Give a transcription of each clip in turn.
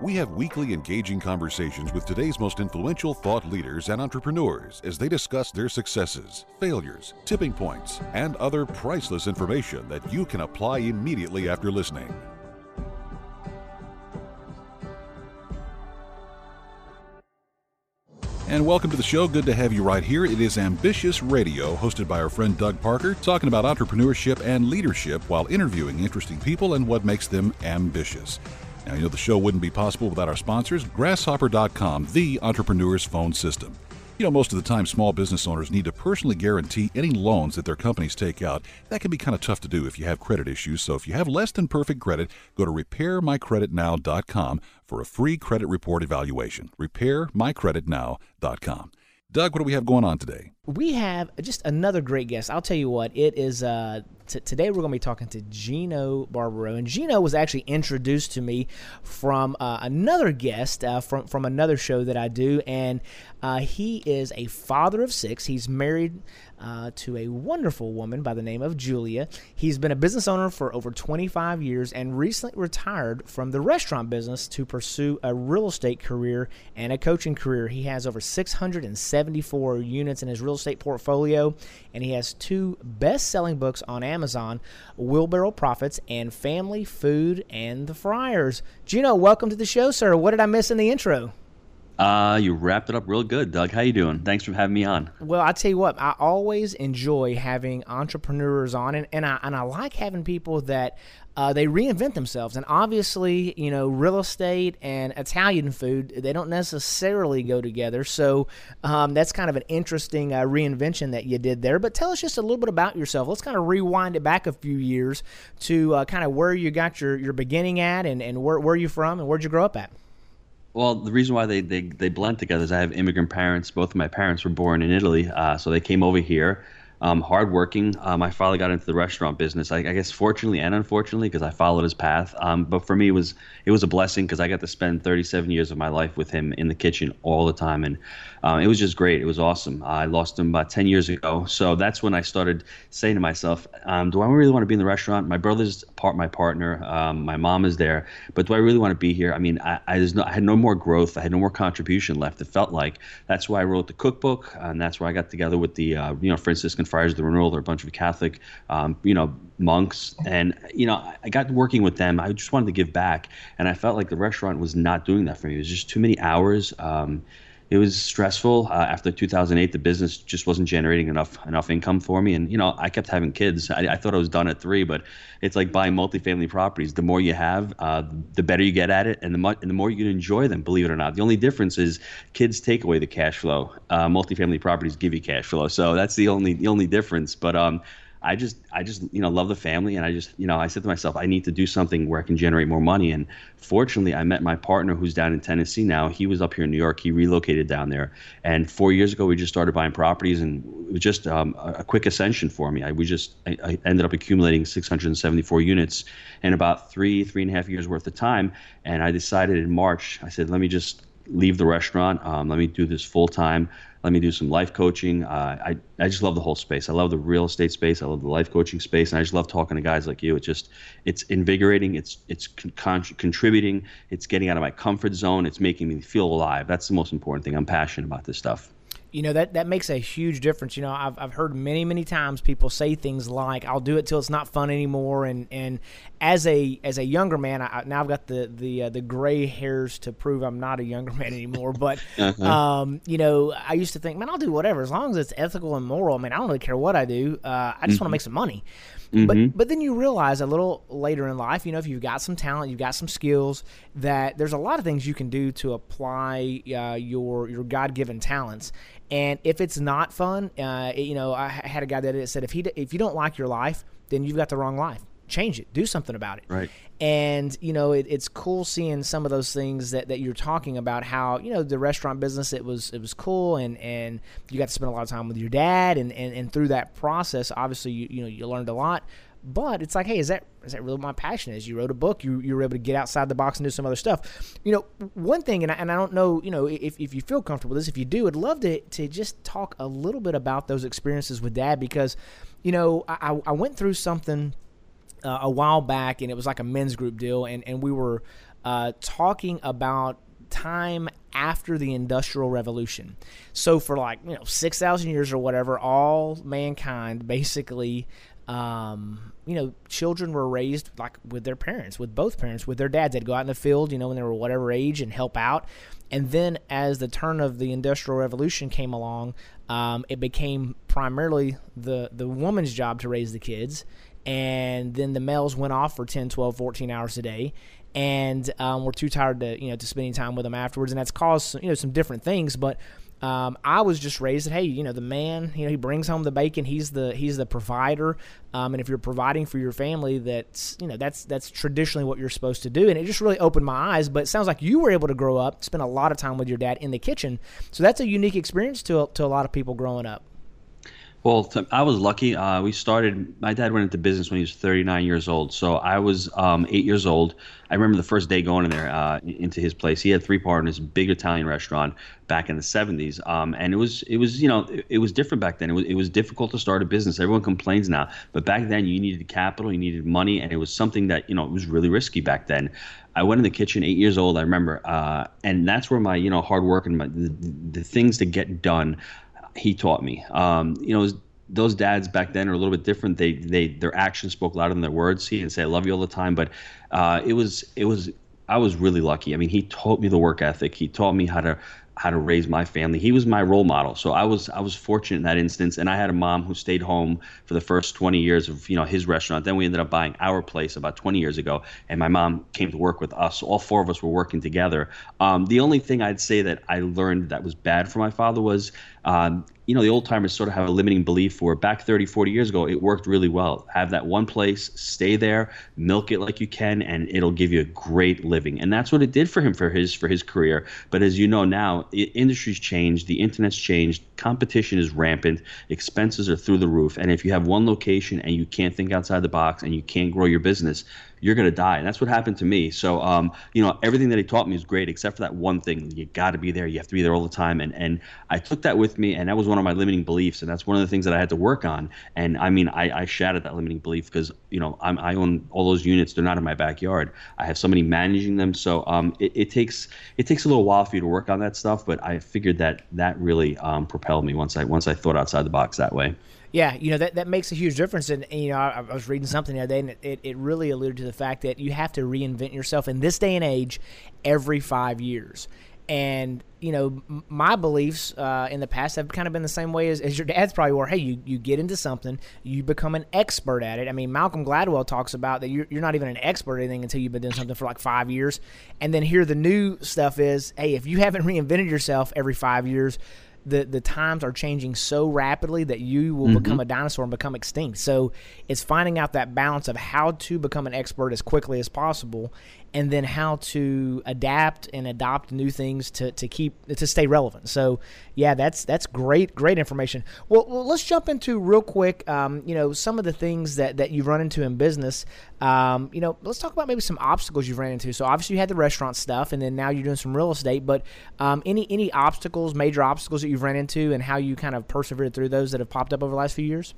We have weekly engaging conversations with today's most influential thought leaders and entrepreneurs as they discuss their successes, failures, tipping points, and other priceless information that you can apply immediately after listening. And welcome to the show. Good to have you right here. It is Ambitious Radio, hosted by our friend Doug Parker, talking about entrepreneurship and leadership while interviewing interesting people and what makes them ambitious. Now, you know, the show wouldn't be possible without our sponsors, Grasshopper.com, the entrepreneur's phone system. You know, most of the time, small business owners need to personally guarantee any loans that their companies take out. That can be kind of tough to do if you have credit issues. So if you have less than perfect credit, go to repairmycreditnow.com for a free credit report evaluation. Repairmycreditnow.com. Doug, what do we have going on today? We have just another great guest. I'll tell you what, it is uh, t- today we're going to be talking to Gino Barbaro, and Gino was actually introduced to me from uh, another guest uh, from from another show that I do, and uh, he is a father of six. He's married uh, to a wonderful woman by the name of Julia. He's been a business owner for over 25 years and recently retired from the restaurant business to pursue a real estate career and a coaching career. He has over 674 units in his real estate portfolio, and he has two best selling books on Amazon Wheelbarrow Profits and Family Food and the Friars. Gino, welcome to the show, sir. What did I miss in the intro? Uh, you wrapped it up real good, Doug. How you doing? Thanks for having me on. Well, I tell you what, I always enjoy having entrepreneurs on, and, and I and I like having people that uh, they reinvent themselves. And obviously, you know, real estate and Italian food they don't necessarily go together. So um, that's kind of an interesting uh, reinvention that you did there. But tell us just a little bit about yourself. Let's kind of rewind it back a few years to uh, kind of where you got your your beginning at, and and where where you from, and where'd you grow up at. Well, the reason why they, they, they blend together is I have immigrant parents. Both of my parents were born in Italy, uh, so they came over here um, hardworking. Uh, my father got into the restaurant business. I, I guess fortunately and unfortunately because I followed his path. Um, but for me, it was it was a blessing because I got to spend 37 years of my life with him in the kitchen all the time, and um, it was just great. It was awesome. I lost him about 10 years ago, so that's when I started saying to myself, um, "Do I really want to be in the restaurant? My brother's part my partner. Um, my mom is there, but do I really want to be here? I mean, I, I, no, I had no more growth. I had no more contribution left. It felt like that's why I wrote the cookbook, and that's why I got together with the uh, you know Franciscan Friars of the Renewal. They're a bunch of Catholic, um, you know, monks, and you know, I got working with them. I just wanted to give back, and I felt like the restaurant was not doing that for me. It was just too many hours. Um, it was stressful. Uh, after 2008, the business just wasn't generating enough enough income for me, and you know, I kept having kids. I, I thought I was done at three, but it's like buying multifamily properties. The more you have, uh, the better you get at it, and the mo- and the more you can enjoy them. Believe it or not, the only difference is kids take away the cash flow. Uh, multifamily properties give you cash flow, so that's the only the only difference. But um, I just I just you know love the family and I just you know I said to myself I need to do something where I can generate more money. And fortunately I met my partner who's down in Tennessee now. He was up here in New York. He relocated down there. And four years ago we just started buying properties and it was just um, a, quick ascension for me. I we just I, I ended up accumulating 674 units in about three three and a half years worth of time. And I decided in March I said let me just leave the restaurant. Um, let me do this full time. Let me do some life coaching. Uh, I I just love the whole space. I love the real estate space. I love the life coaching space, and I just love talking to guys like you. It's just it's invigorating. It's it's con- contributing. It's getting out of my comfort zone. It's making me feel alive. That's the most important thing. I'm passionate about this stuff you know that that makes a huge difference. You know I've, I've heard many many times people say things like i'll do it till it's not fun anymore. And and as a as a younger man I, now i've got the the uh, the gray hairs to prove i'm not a younger man anymore. But uh-huh. um, you know i used to think man i'll do whatever. As long as it's ethical and moral i mean i don't really care what i do. Uh, i just mm-hmm. want to make some money Mm-hmm. But but then you realize a little later in life, you know, if you've got some talent, you've got some skills, that there's a lot of things you can do to apply uh, your your God given talents. And if it's not fun, uh, it, you know, I had a guy that said if he if you don't like your life, then you've got the wrong life change it do something about it right and you know it, it's cool seeing some of those things that, that you're talking about how you know the restaurant business it was it was cool and and you got to spend a lot of time with your dad and and, and through that process obviously you, you know you learned a lot But it's like, hey, is that is that really my passion? Is you wrote a book, you you were able to get outside the box and do some other stuff. You know, one thing, and I, and I don't know, you know, if, if you feel comfortable with this, if you do, I'd love to to just talk a little bit about those experiences with Dad because, you know, I, I went through something uh, a while back, and it was like a men's group deal, and and we were uh, talking about time after the industrial revolution so for like you know 6000 years or whatever all mankind basically um, you know, children were raised like with their parents, with both parents, with their dads. They'd go out in the field, you know, when they were whatever age and help out. And then as the turn of the Industrial Revolution came along, um, it became primarily the, the woman's job to raise the kids. And then the males went off for 10, 12, 14 hours a day and um, we're too tired to, you know, to spending time with them afterwards. And that's caused, you know, some different things. But um, I was just raised that hey, you know, the man, you know, he brings home the bacon. He's the he's the provider, um, and if you're providing for your family, that's you know that's that's traditionally what you're supposed to do. And it just really opened my eyes. But it sounds like you were able to grow up, spend a lot of time with your dad in the kitchen. So that's a unique experience to to a lot of people growing up. Well, I was lucky. Uh, we started. My dad went into business when he was 39 years old, so I was um, eight years old. I remember the first day going in there uh, into his place. He had three partners, big Italian restaurant back in the 70s, um, and it was it was you know it, it, was different back then. It was it was difficult to start a business. Everyone complains now, but back then you needed capital, you needed money, and it was something that you know it was really risky back then. I went in the kitchen, eight years old, I remember, uh, and that's where my you know hard work and my, the, the things to get done he taught me. Um, you know, those dads back then are a little bit different. They they their actions spoke louder than their words. He didn't say "I love you" all the time, but uh, it was it was I was really lucky. I mean, he taught me the work ethic. He taught me how to how to raise my family. He was my role model. So I was I was fortunate in that instance. And I had a mom who stayed home for the first 20 years of you know his restaurant. Then we ended up buying our place about 20 years ago, and my mom came to work with us. All four of us were working together. Um, the only thing I'd say that I learned that was bad for my father was um, you know, the old timers sort of have a limiting belief for back 30, 40 years ago, it worked really well. Have that one place, stay there, milk it like you can, and it'll give you a great living. And that's what it did for him for his for his career. But as you know now, industry's changed, the internet's changed, competition is rampant, expenses are through the roof. And if you have one location and you can't think outside the box and you can't grow your business, you're going to die. And that's what happened to me. So, um, you know, everything that he taught me is great, except for that one thing. You got to be there. You have to be there all the time. And, and I took that with me, and that was one of my limiting beliefs. And that's one of the things that I had to work on. And I mean, I, I shattered that limiting belief because, you know, I'm, I own all those units. They're not in my backyard. I have somebody managing them. So um, it, it takes it takes a little while for you to work on that stuff. But I figured that that really um, propelled me once I once I thought outside the box that way. Yeah, you know that, that makes a huge difference. And, and you know, I, I, was reading something the other day, and it, it really alluded to the fact that you have to reinvent yourself in this day and age every five years. And you know, my beliefs uh, in the past have kind of been the same way as, as your dad's probably were. Hey, you, you get into something, you become an expert at it. I mean, Malcolm Gladwell talks about that you're, you're not even an expert at anything until you've been doing something for like five years. And then here the new stuff is, hey, if you haven't reinvented yourself every five years, the the times are changing so rapidly that you will mm-hmm. become a dinosaur and become extinct. So it's finding out that balance of how to become an expert as quickly as possible and then how to adapt and adopt new things to, to keep to stay relevant. So yeah, that's that's great great information. Well, well let's jump into real quick. Um, you know some of the things that that you've run into in business. Um, you know, let's talk about maybe some obstacles you've ran into. So obviously you had the restaurant stuff, and then now you're doing some real estate. But um, any any obstacles, major obstacles that you've ran into, and how you kind of persevered through those that have popped up over the last few years?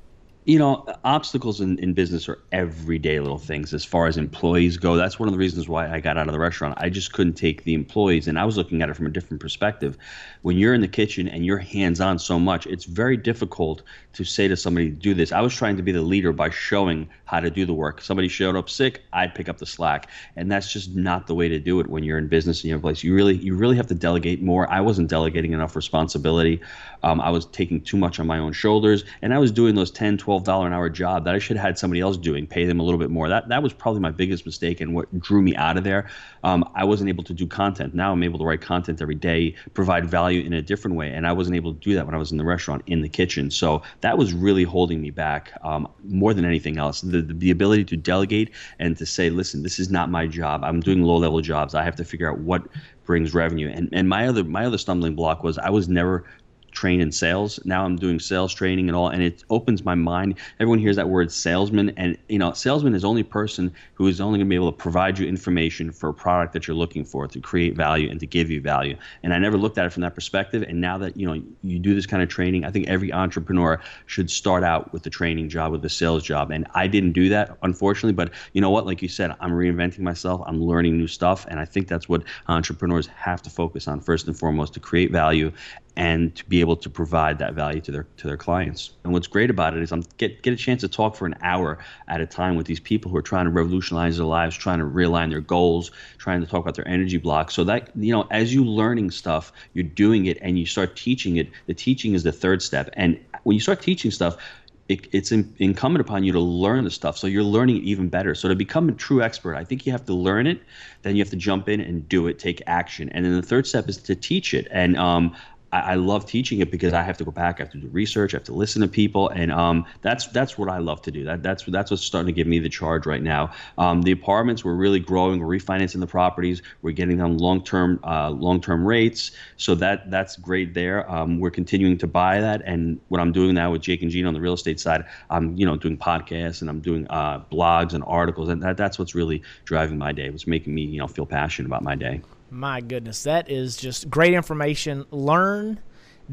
You know, obstacles in, in business are everyday little things as far as employees go. That's one of the reasons why I got out of the restaurant. I just couldn't take the employees, and I was looking at it from a different perspective. When you're in the kitchen and you're hands on so much, it's very difficult to say to somebody, do this. I was trying to be the leader by showing how to do the work. Somebody showed up sick, I'd pick up the slack. And that's just not the way to do it when you're in business in your place. You really you really have to delegate more. I wasn't delegating enough responsibility. Um, I was taking too much on my own shoulders, and I was doing those 10 $12 an hour job that I should have had somebody else doing, pay them a little bit more. That that was probably my biggest mistake and what drew me out of there. Um, I wasn't able to do content. Now I'm able to write content every day, provide value in a different way, and I wasn't able to do that when I was in the restaurant in the kitchen. So that was really holding me back um, more than anything else. The, the the ability to delegate and to say, listen, this is not my job. I'm doing low level jobs. I have to figure out what brings revenue. And and my other my other stumbling block was I was never trained in sales. Now I'm doing sales training and all, and it opens my mind. Everyone hears that word salesman, and you know, salesman is only person who is only going to be able to provide you information for a product that you're looking for to create value and to give you value. And I never looked at it from that perspective. And now that you know you do this kind of training, I think every entrepreneur should start out with the training job, with the sales job. And I didn't do that, unfortunately. But you know what? Like you said, I'm reinventing myself. I'm learning new stuff, and I think that's what entrepreneurs have to focus on first and foremost to create value and to be able to provide that value to their to their clients. And what's great about it is I'm get get a chance to talk for an hour at a time with these people who are trying to revolutionize their lives, trying to realign their goals, trying to talk about their energy blocks. So that you know, as you learning stuff, you're doing it and you start teaching it. The teaching is the third step. And when you start teaching stuff, it, it's in, incumbent upon you to learn the stuff so you're learning it even better so to become a true expert i think you have to learn it then you have to jump in and do it take action and then the third step is to teach it and um, I, I, love teaching it because I have to go back, I have to do research, I have to listen to people, and um, that's that's what I love to do. That that's that's what's starting to give me the charge right now. Um, the apartments we're really growing, we're refinancing the properties, we're getting them long term uh, long term rates, so that that's great there. Um, we're continuing to buy that, and what I'm doing now with Jake and Gino on the real estate side, I'm you know doing podcasts and I'm doing uh, blogs and articles, and that, that's what's really driving my day. What's making me you know feel passionate about my day. My goodness, that is just great information. Learn,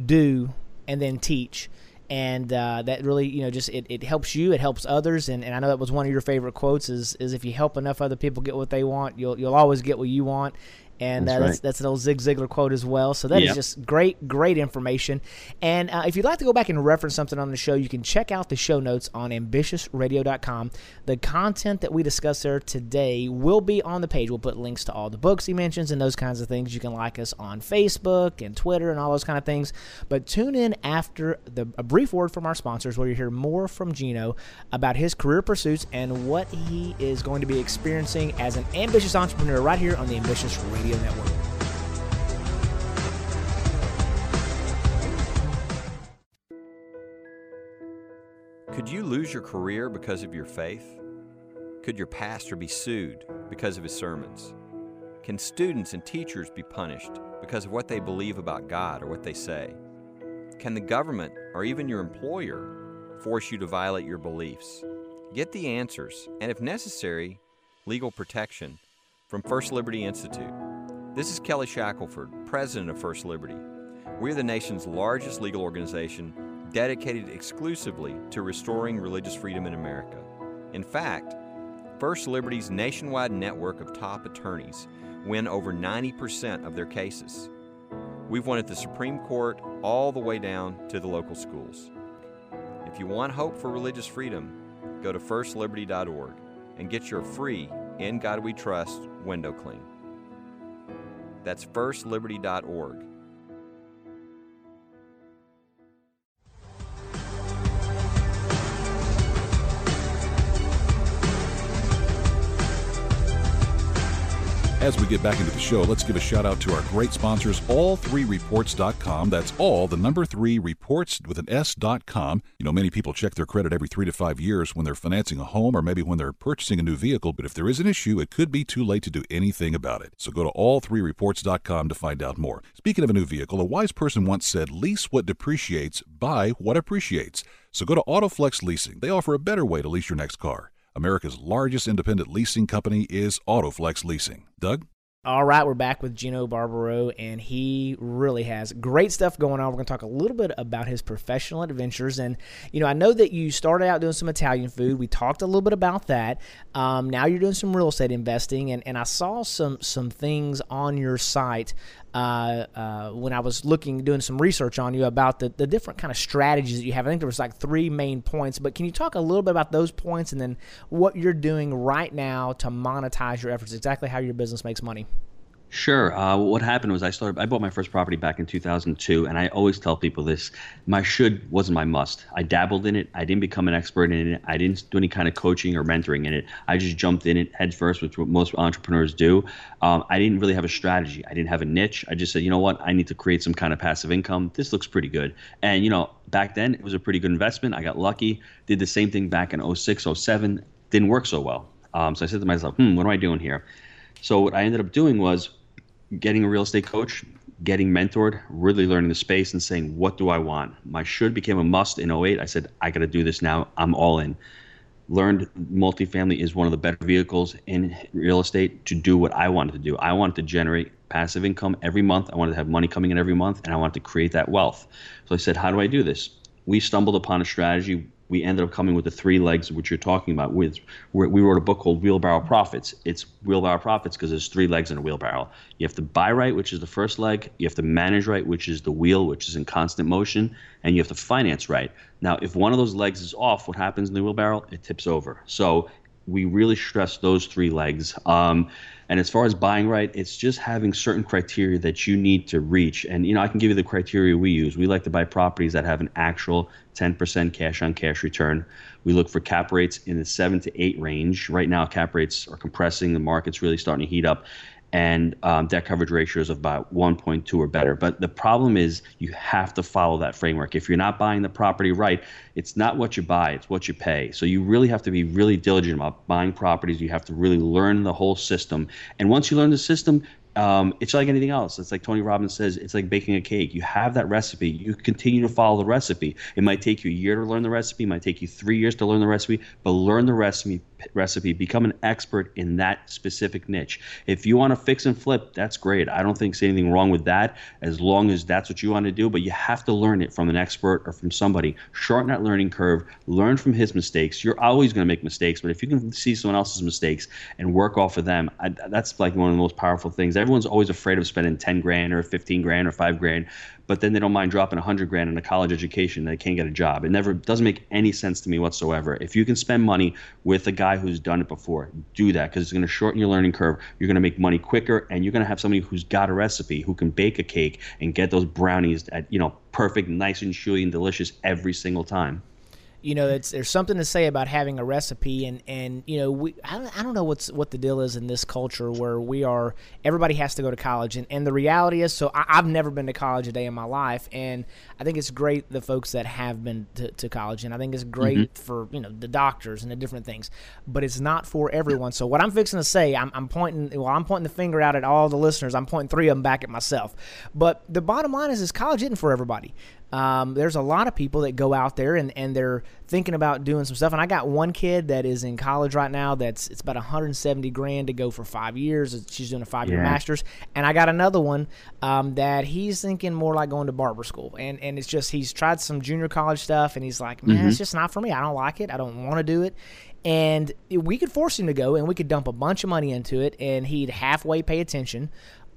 do, and then teach. And uh, that really, you know, just it, it helps you, it helps others, and, and I know that was one of your favorite quotes is is if you help enough other people get what they want, you'll you'll always get what you want, and that's, uh, that's, that's, an old Zig Ziglar quote as well. So that yep. is just great, great information. And uh, if you'd like to go back and reference something on the show, you can check out the show notes on ambitiousradio.com. The content that we discuss there today will be on the page. We'll put links to all the books he mentions and those kinds of things. You can like us on Facebook and Twitter and all those kind of things. But tune in after the a brief word from our sponsors, where you hear more from Gino about his career pursuits and what he is going to be experiencing as an ambitious entrepreneur right here on the Ambitious Radio. Radio Network. Could you lose your career because of your faith? Could your pastor be sued because of his sermons? Can students and teachers be punished because of what they believe about God or what they say? Can the government or even your employer force you to violate your beliefs? Get the answers, and if necessary, legal protection from First Liberty Institute. This is Kelly Shackelford, President of First Liberty. We're the nation's largest legal organization dedicated exclusively to restoring religious freedom in America. In fact, First Liberty's nationwide network of top attorneys win over 90% of their cases. We've won at the Supreme Court all the way down to the local schools. If you want hope for religious freedom, go to firstliberty.org and get your free In God We Trust window clean. That's firstliberty.org. As we get back into the show, let's give a shout out to our great sponsors, all3reports.com. That's all, the number three reports with an S.com. You know, many people check their credit every three to five years when they're financing a home or maybe when they're purchasing a new vehicle, but if there is an issue, it could be too late to do anything about it. So go to all3reports.com to find out more. Speaking of a new vehicle, a wise person once said, lease what depreciates, buy what appreciates. So go to Autoflex Leasing. They offer a better way to lease your next car. America's largest independent leasing company is Autoflex Leasing. Doug? All right, we're back with Gino Barbaro, and he really has great stuff going on. We're going to talk a little bit about his professional adventures. And, you know, I know that you started out doing some Italian food. We talked a little bit about that. Um, now you're doing some real estate investing, and, and I saw some, some things on your site uh, uh, when I was looking, doing some research on you about the, the different kind of strategies that you have. I think there was like three main points, but can you talk a little bit about those points and then what you're doing right now to monetize your efforts, exactly how your business makes money? Sure. Uh, what happened was I started. I bought my first property back in 2002, and I always tell people this: my should wasn't my must. I dabbled in it. I didn't become an expert in it. I didn't do any kind of coaching or mentoring in it. I just jumped in it head first, which what most entrepreneurs do. Um, I didn't really have a strategy. I didn't have a niche. I just said, you know what? I need to create some kind of passive income. This looks pretty good. And you know, back then it was a pretty good investment. I got lucky. Did the same thing back in 06, 07. Didn't work so well. Um, so I said to myself, hmm, what am I doing here? So what I ended up doing was getting a real estate coach, getting mentored, really learning the space and saying, what do I want? My should became a must in 08. I said, I got to do this now. I'm all in. Learned multifamily is one of the better vehicles in real estate to do what I wanted to do. I wanted to generate passive income every month. I wanted to have money coming in every month, and I wanted to create that wealth. So I said, how do I do this? We stumbled upon a strategy we ended up coming with the three legs which you're talking about with we wrote a book called wheelbarrow profits. It's wheelbarrow profits because there's three legs in a wheelbarrow. You have to buy right which is the first leg. You have to manage right which is the wheel which is in constant motion. And you have to finance right. Now if one of those legs is off what happens in the wheelbarrow? It tips over. So we really stress those three legs um, and as far as buying right, it's just having certain criteria that you need to reach. And you know, I can give you the criteria we use. We like to buy properties that have an actual 10% cash on cash return. We look for cap rates in the 7 to 8 range. Right now cap rates are compressing, the market's really starting to heat up and um, debt coverage ratios of about 1.2 or better. But the problem is you have to follow that framework. If you're not buying the property right, it's not what you buy, it's what you pay. So you really have to be really diligent about buying properties. You have to really learn the whole system. And once you learn the system, um, it's like anything else. It's like Tony Robbins says, it's like baking a cake. You have that recipe. You continue to follow the recipe. It might take you a year to learn the recipe. It might take you three years to learn the recipe, but learn the recipe. Recipe. Become an expert in that specific niche. If you want to fix and flip, that's great. I don't think there's anything wrong with that, as long as that's what you want to do. But you have to learn it from an expert or from somebody. Shorten that learning curve. Learn from his mistakes. You're always going to make mistakes, but if you can see someone else's mistakes and work off of them, I, that's like one of the most powerful things everyone's always afraid of spending 10 grand or 15 grand or 5 grand but then they don't mind dropping 100 grand in a college education they can't get a job. It never doesn't make any sense to me whatsoever. If you can spend money with a guy who's done it before do that because it's going to shorten your learning curve. You're going to make money quicker and you're going to have somebody who's got a recipe who can bake a cake and get those brownies at you know perfect nice and chewy and delicious every single time you know, it's, there's something to say about having a recipe, and and you know, we I don't, I don't know what's what the deal is in this culture where we are everybody has to go to college, and, and the reality is, so I, have never been to college a day in my life, and I think it's great the folks that have been to, to college, and I think it's great mm-hmm. for you know the doctors and the different things, but it's not for everyone. So what I'm fixing to say, I'm, I'm pointing, well, I'm pointing the finger out at all the listeners. I'm pointing three of them back at myself, but the bottom line is, is college isn't for everybody. Um, there's a lot of people that go out there and, and they're thinking about doing some stuff. And I got one kid that is in college right now. That's it's about 170 grand to go for five years. She's doing a five year yeah. master's. And I got another one um, that he's thinking more like going to barber school. And and it's just he's tried some junior college stuff and he's like, man, mm-hmm. it's just not for me. I don't like it. I don't want to do it. And we could force him to go and we could dump a bunch of money into it and he'd halfway pay attention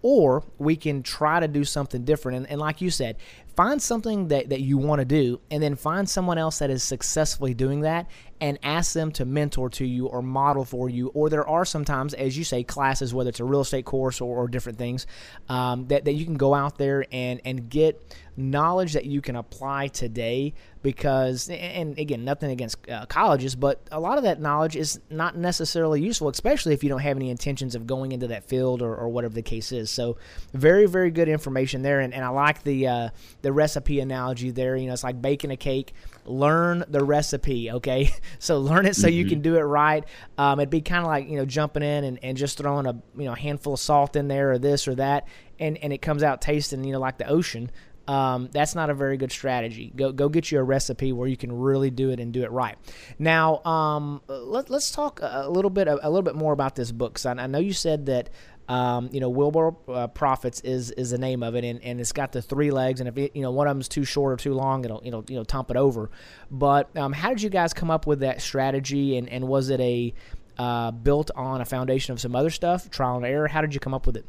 or we can try to do something different. And, and, like you said, find something that, that you want to do and then find someone else that is successfully doing that and ask them to mentor to you or model for you. Or there are sometimes as you say classes whether it's a real estate course or, or different things um, that, that you can go out there and, and get knowledge that you can apply today because and again nothing against uh, colleges but a lot of that knowledge is not necessarily useful especially if you don't have any intentions of going into that field or, or whatever the case is. So very very good information there and, and i like the uh, the recipe analogy there. You know it's like baking a cake. Learn the recipe okay? So learn it so mm-hmm. you can do it right. Um, it'd be kind of like you know jumping in and, and just throwing a you know handful of salt in there or this or that and, and it comes out tasting you know like the ocean um, that's not a very good strategy. Go go get you a recipe where you can really do it and do it right. Now, um, let, us talk a little bit a, little bit more about this book. So I, I know you said that. Um, you know, Wheelbarrow uh, Profits is is the name of it, and, and it's got the three legs. And if it, you know one of them's too short or too long, it'll you know you know tump it over. But um, how did you guys come up with that strategy? And and was it a uh, built on a foundation of some other stuff, trial and error? How did you come up with it?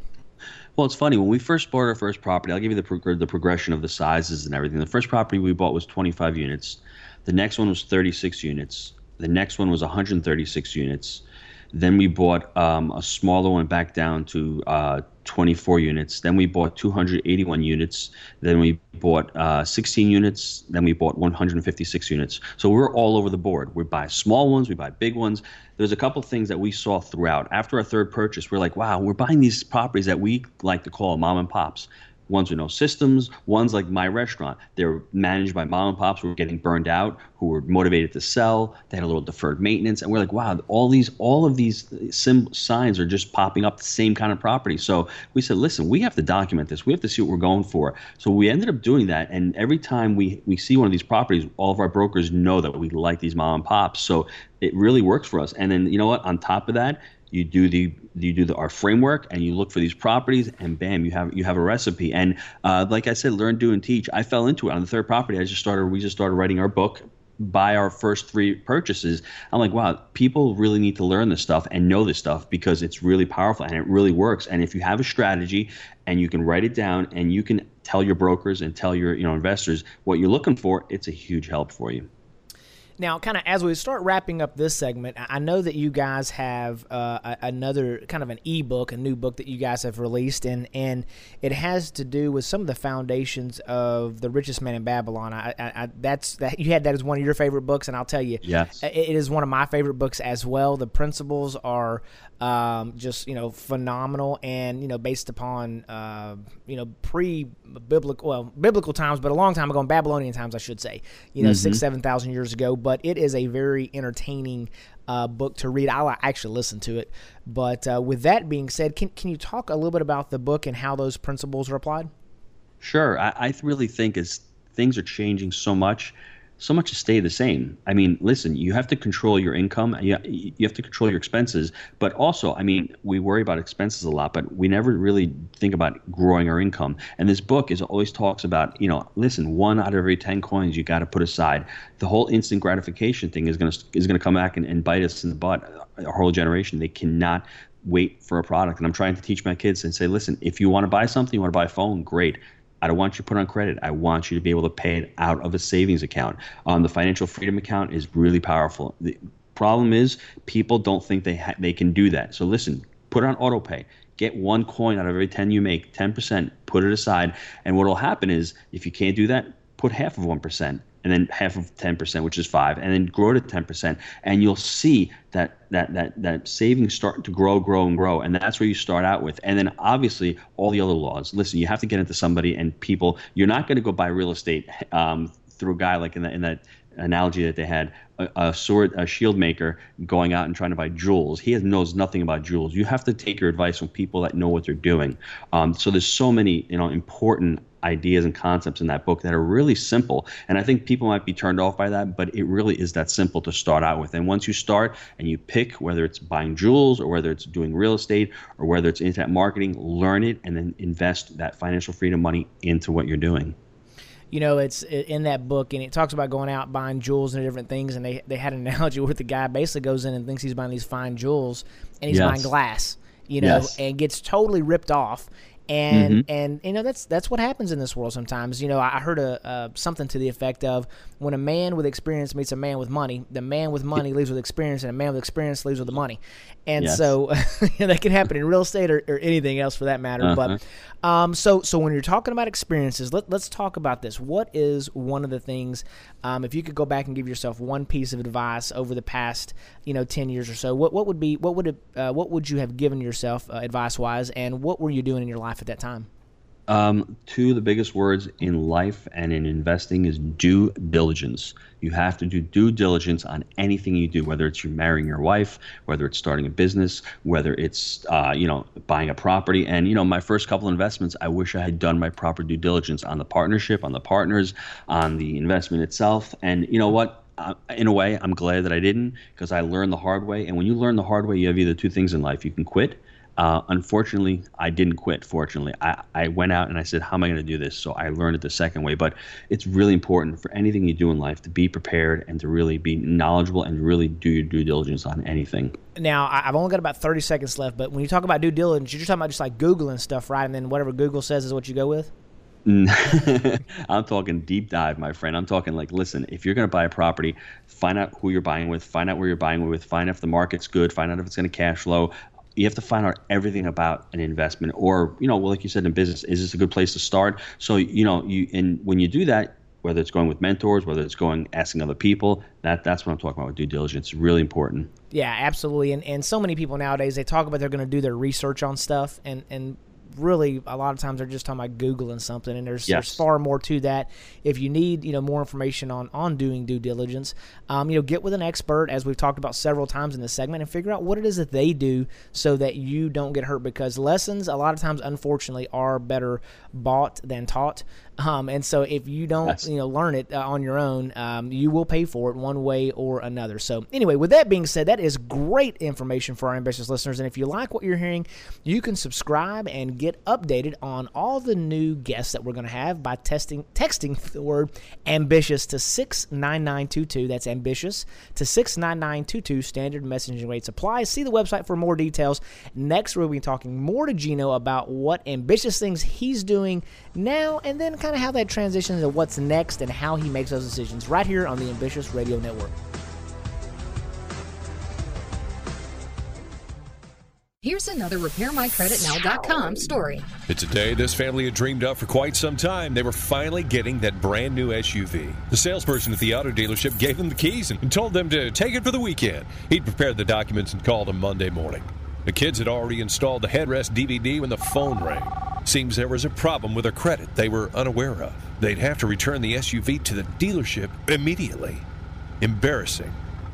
Well, it's funny when we first bought our first property. I'll give you the the progression of the sizes and everything. The first property we bought was 25 units. The next one was 36 units. The next one was 136 units. Then we bought um, a smaller one back down to uh, 24 units. Then we bought 281 units. Then we bought uh, 16 units. Then we bought 156 units. So we're all over the board. We buy small ones, we buy big ones. There's a couple things that we saw throughout. After our third purchase, we're like, wow, we're buying these properties that we like to call mom and pops ones with no systems, ones like my restaurant. They're managed by mom and pops who were getting burned out, who were motivated to sell. They had a little deferred maintenance, and we're like, wow, all these all of these sim- signs are just popping up the same kind of property. So we said, listen, we have to document this. We have to see what we're going for. So we ended up doing that, and every time we we see one of these properties, all of our brokers know that we like these mom and pops. So it really works for us. And then you know what? On top of that, you do the you do the, our framework and you look for these properties and bam you have you have a recipe. And uh, like i said learn do and teach. I fell into it. On the third property i just started we just started writing our book by our first three purchases. I'm like wow people really need to learn this stuff and know this stuff because it's really powerful and it really works. And if you have a strategy and you can write it down and you can tell your brokers and tell your you know investors what you're looking for it's a huge help for you now, kind of as we start wrapping up this segment, I know that you guys have uh, another kind of an ebook, a new book that you guys have released, and and it has to do with some of the foundations of the richest man in Babylon. I, I, I that's that you had that as one of your favorite books, and I'll tell you, yes, it is one of my favorite books as well. The principles are um, just you know phenomenal, and you know based upon uh, you know pre biblical well biblical times, but a long time ago, in Babylonian times, I should say, you know mm-hmm. six seven thousand years ago, but but it is a very entertaining uh, book to read. I'll actually listen to it. But uh, with that being said, can, can you talk a little bit about the book and how those principles are applied? Sure. I, I really think as things are changing so much, so much to stay the same. I mean, listen, you have to control your income, you, you have to control your expenses, but also, I mean, we worry about expenses a lot, but we never really think about growing our income. And this book is always talks about, you know, listen, one out of every 10 coins you got to put aside. The whole instant gratification thing is going to is going to come back and, and bite us in the butt. Uh, our whole generation, they cannot wait for a product. And I'm trying to teach my kids and say, listen, if you want to buy something, you want to buy a phone, great I don't want you to put on credit. I want you to be able to pay it out of a savings account. Um, the financial freedom account is really powerful. The problem is people don't think they ha- they can do that. So listen, put on auto pay. Get one coin out of every 10 you make, 10%, put it aside. And what will happen is if you can't do that, put half of 1% and then half of 10%, which is five, and then grow to 10%. And you'll see that that that that savings start to grow, grow, and grow. And that's where you start out with. And then obviously all the other laws. Listen, you have to get into somebody and people. You're not going to go buy real estate um, through a guy like in that in that analogy that they had a, sword a shield maker going out and trying to buy jewels he knows nothing about jewels you have to take your advice from people that know what they're doing um, so there's so many you know important ideas and concepts in that book that are really simple. And I think people might be turned off by that, but it really is that simple to start out with. And once you start and you pick whether it's buying jewels or whether it's doing real estate or whether it's internet marketing, learn it and then invest that financial freedom money into what you're doing you know, it's in that book, and it talks about going out buying jewels and different things. And they they had an analogy where the guy basically goes in and thinks he's buying these fine jewels, and he's yes. buying glass, you know, yes. and gets totally ripped off and mm-hmm. and you know that's that's what happens in this world sometimes. You know, I heard a uh, something to the effect of when a man with experience meets a man with money, the man with money leaves with experience, and a man with experience leaves with the money. And yes. so that can happen in real estate or, or anything else for that matter. Uh-huh. But um, so so when you're talking about experiences, let, let's talk about this. What is one of the things? Um, if you could go back and give yourself one piece of advice over the past you know ten years or so, what what would be what would it, uh, what would you have given yourself uh, advice wise, and what were you doing in your life at that time? Um, two of the biggest words in life and in investing is due diligence. You have to do due diligence on anything you do, whether it's you marrying your wife, whether it's starting a business, whether it's uh, you know buying a property. And you know, my first couple investments, I wish I had done my proper due diligence on the partnership, on the partners, on the investment itself. And you know what? In a way, I'm glad that I didn't because I learned the hard way. And when you learn the hard way, you have either two things in life: you can quit uh, unfortunately, I didn't quit. Fortunately, I, I went out and I said, How am I going to do this? So I learned it the second way. But it's really important for anything you do in life to be prepared and to really be knowledgeable and really do your due diligence on anything. Now, I've only got about 30 seconds left, but when you talk about due diligence, you're talking about just like Googling stuff, right? And then whatever Google says is what you go with? I'm talking deep dive, my friend. I'm talking like, listen, if you're going to buy a property, find out who you're buying with, find out where you're buying with, find out if the market's good, find out if it's going to cash flow, you have to find out everything about an investment or you know well, like you said in business is this a good place to start? So you know you and when you do that whether it's going with mentors whether it's going asking other people that that's what i'm talking about with due diligence. Really important. Yeah absolutely. And and so many people nowadays they talk about they're going to do their research on stuff and and really a lot of times they're just talking about googling something and there's, Yes. there's far more to that if you need you know more information on on doing due diligence um, you know get with an expert as we've talked about several times in this segment and figure out what it is that they do so that you don't get hurt because lessons a lot of times unfortunately are better bought than taught um, and so if you don't Yes. you know learn it uh, on your own um, you will pay for it one way or another so anyway with that being said that is great information for our ambitious listeners and if you like what you're hearing you can subscribe and get updated on all the new guests that we're going to have by testing texting the word ambitious to 69922 that's ambitious to 69922 standard messaging rates apply see the website for more details. Next we'll be talking more to Gino about what ambitious things he's doing now and then kind of how that transitions to what's next and how he makes those decisions right here on the ambitious radio network Here's another RepairMyCreditNow.com story. It's a day this family had dreamed of for quite some time. They were finally getting that brand new SUV. The salesperson at the auto dealership gave them the keys and told them to take it for the weekend. He'd prepared the documents and called them Monday morning. The kids had already installed the headrest DVD when the phone rang. Seems there was a problem with their credit they were unaware of. They'd have to return the SUV to the dealership immediately. Embarrassing,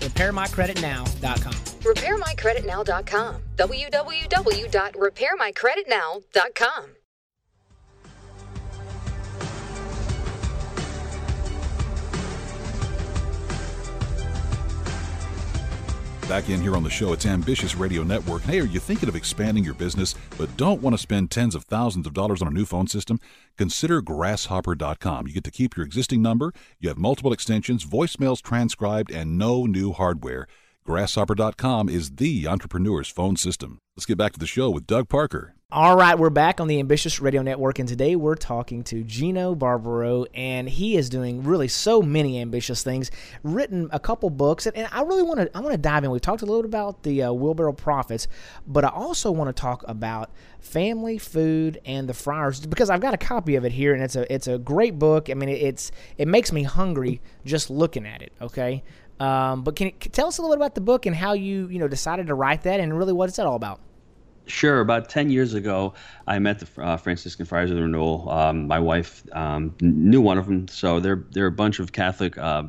RepairMyCreditNow.com. RepairMyCreditNow.com. www.repairmycreditnow.com. Back in here on the show, it's Ambitious Radio Network. Hey, are you thinking of expanding your business but don't want to spend tens of thousands of dollars on a new phone system? Consider Grasshopper.com. You get to keep your existing number, you have multiple extensions, voicemails transcribed, and no new hardware. Grasshopper.com is the entrepreneur's phone system. Let's get back to the show with Doug Parker. All right, we're back on the Ambitious Radio Network, and today we're talking to Gino Barbaro, and he is doing really so many ambitious things. Written a couple books, and, and I really want to I want to dive in. We talked a little bit about the uh, wheelbarrow profits, but I also want to talk about family food and the friars because I've got a copy of it here, and it's a it's a great book. I mean, it, it's it makes me hungry just looking at it. Okay. Um, but can you can- tell us a little bit about the book and how you you know decided to write that, and really what is that all about? Sure. About 10 years ago, I met the uh, Franciscan Friars of the Renewal. Um, my wife um, knew one of them. So they're, they're a bunch of Catholic, uh,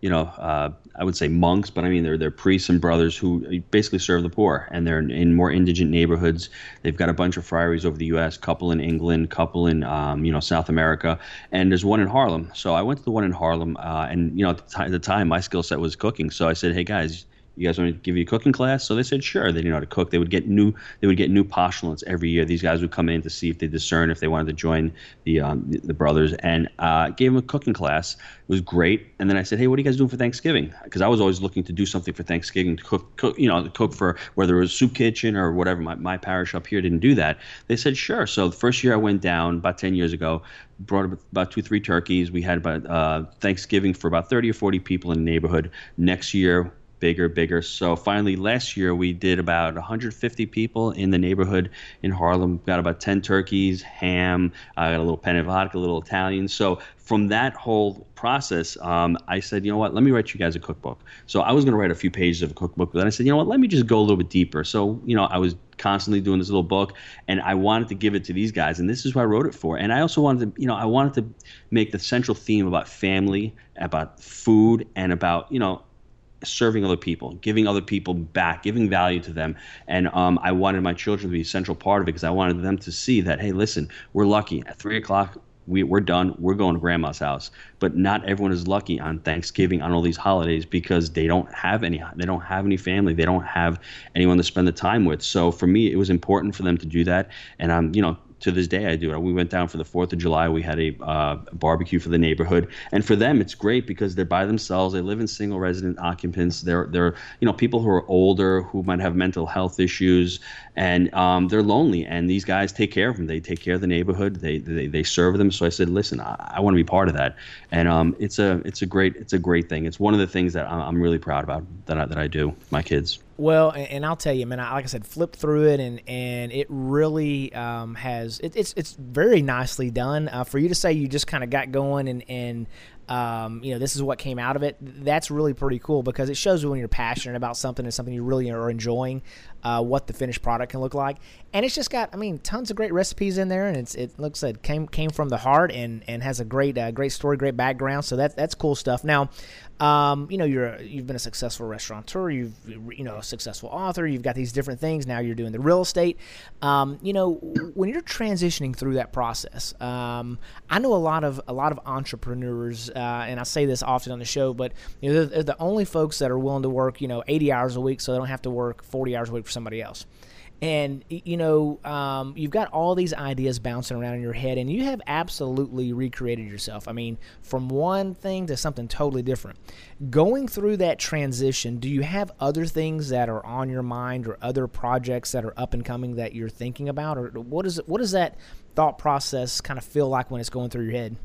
you know, uh, I would say monks, but I mean, they're, they're priests and brothers who basically serve the poor. And they're in, in more indigent neighborhoods. They've got a bunch of friaries over the U.S., couple in England, couple in, um, you know, South America. And there's one in Harlem. So I went to the one in Harlem. Uh, and, you know, at the, at the time, my skill set was cooking. So I said, hey, guys, you guys want to give you a cooking class? So they said, sure. They didn't know how to cook. They would get new. They would get new postulants every year. These guys would come in to see if they discern if they wanted to join the um, the, the brothers, and uh, gave them a cooking class. It was great. And then I said, hey, what are you guys doing for Thanksgiving? Because I was always looking to do something for Thanksgiving to cook, cook, you know, cook for whether it was soup kitchen or whatever. My my parish up here didn't do that. They said, sure. So the first year I went down about ten years ago, brought about two three turkeys. We had about uh, Thanksgiving for about thirty or forty people in the neighborhood. Next year bigger, bigger. So finally, last year we did about 150 people in the neighborhood in Harlem. Got about 10 turkeys, ham. I got a little pen of vodka, a little Italian. So from that whole process, um, I said, you know what? Let me write you guys a cookbook. So I was going to write a few pages of a cookbook, but then I said, you know what? Let me just go a little bit deeper. So you know, I was constantly doing this little book, and I wanted to give it to these guys, and this is who I wrote it for. And I also wanted to, you know, I wanted to make the central theme about family, about food, and about you know serving other people, giving other people back, giving value to them. And um, I wanted my children to be a central part of it because I wanted them to see that, hey, listen, we're lucky. At three o'clock, we, we're done. We're going to grandma's house. But not everyone is lucky on Thanksgiving, on all these holidays, because they don't have any. They don't have any family. They don't have anyone to spend the time with. So for me, it was important for them to do that. And I'm, you know, to this day, I do. We went down for the Fourth of July. We had a uh, barbecue for the neighborhood, and for them, it's great because they're by themselves. They live in single resident occupants. They're they're you know people who are older who might have mental health issues, and um, they're lonely. And these guys take care of them. They take care of the neighborhood. They they, they serve them. So I said, listen, I, I want to be part of that, and um, it's a it's a great it's a great thing. It's one of the things that I'm really proud about that I, that I do my kids. Well, and, I'll tell you, man. I, like I said, flip through it, and and it really um, has. It, it's it's very nicely done. Uh, for you to say you just kind of got going and and um, you know, this is what came out of it. That's really pretty cool because it shows when you're passionate about something and something you really are enjoying, uh, what the finished product can look like. And it's just got, I mean, tons of great recipes in there, and it's it looks like it came came from the heart and and has a great uh, great story, great background. So that that's cool stuff. Now, um, you know, you're you've been a successful restaurateur, you've you know a successful author, you've got these different things. Now you're doing the real estate. Um, you know, when you're transitioning through that process, um, I know a lot of a lot of entrepreneurs, uh, and I say this often on the show, but you know, they're, they're the only folks that are willing to work you know 80 hours a week, so they don't have to work 40 hours a week somebody else. And you know um, you've got all these ideas bouncing around in your head and you have absolutely recreated yourself. I mean from one thing to something totally different. Going through that transition do you have other things that are on your mind or other projects that are up and coming that you're thinking about? Or what is what does that thought process kind of feel like when it's going through your head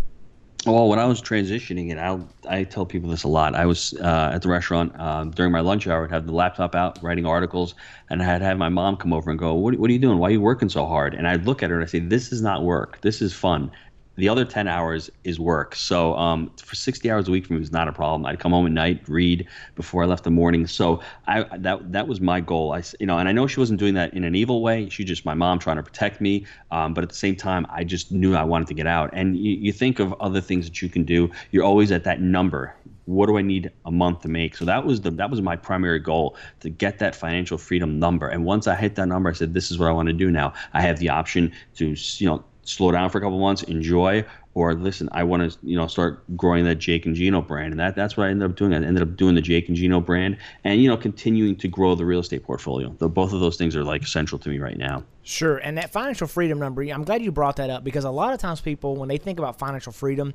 well, when I was transitioning, and I I tell people this a lot. I was uh, at the restaurant um, during my lunch hour. I'd have the laptop out, writing articles, and I'd have my mom come over and go, "What What are you doing? Why are you working so hard?" And I'd look at her and I say, "This is not work. This is fun." The other 10 hours is work. So um, for 60 hours a week for me was not a problem. I'd come home at night, read before I left the morning. So I that that was my goal. I you know, and I know she wasn't doing that in an evil way. She just my mom trying to protect me. Um, but at the same time, I just knew I wanted to get out. And you, you think of other things that you can do. You're always at that number. What do I need a month to make? So that was the that was my primary goal to get that financial freedom number. And once I hit that number, I said, this is what I want to do now. I have the option to you know slow down for a couple months, enjoy, or listen, I want to you know start growing that Jake and Gino brand, and that that's what I ended up doing. I ended up doing the Jake and Gino brand, and you know continuing to grow the real estate portfolio. The, both of those things are like central to me right now. Sure, and that financial freedom number, I'm glad you brought that up because a lot of times people, when they think about financial freedom,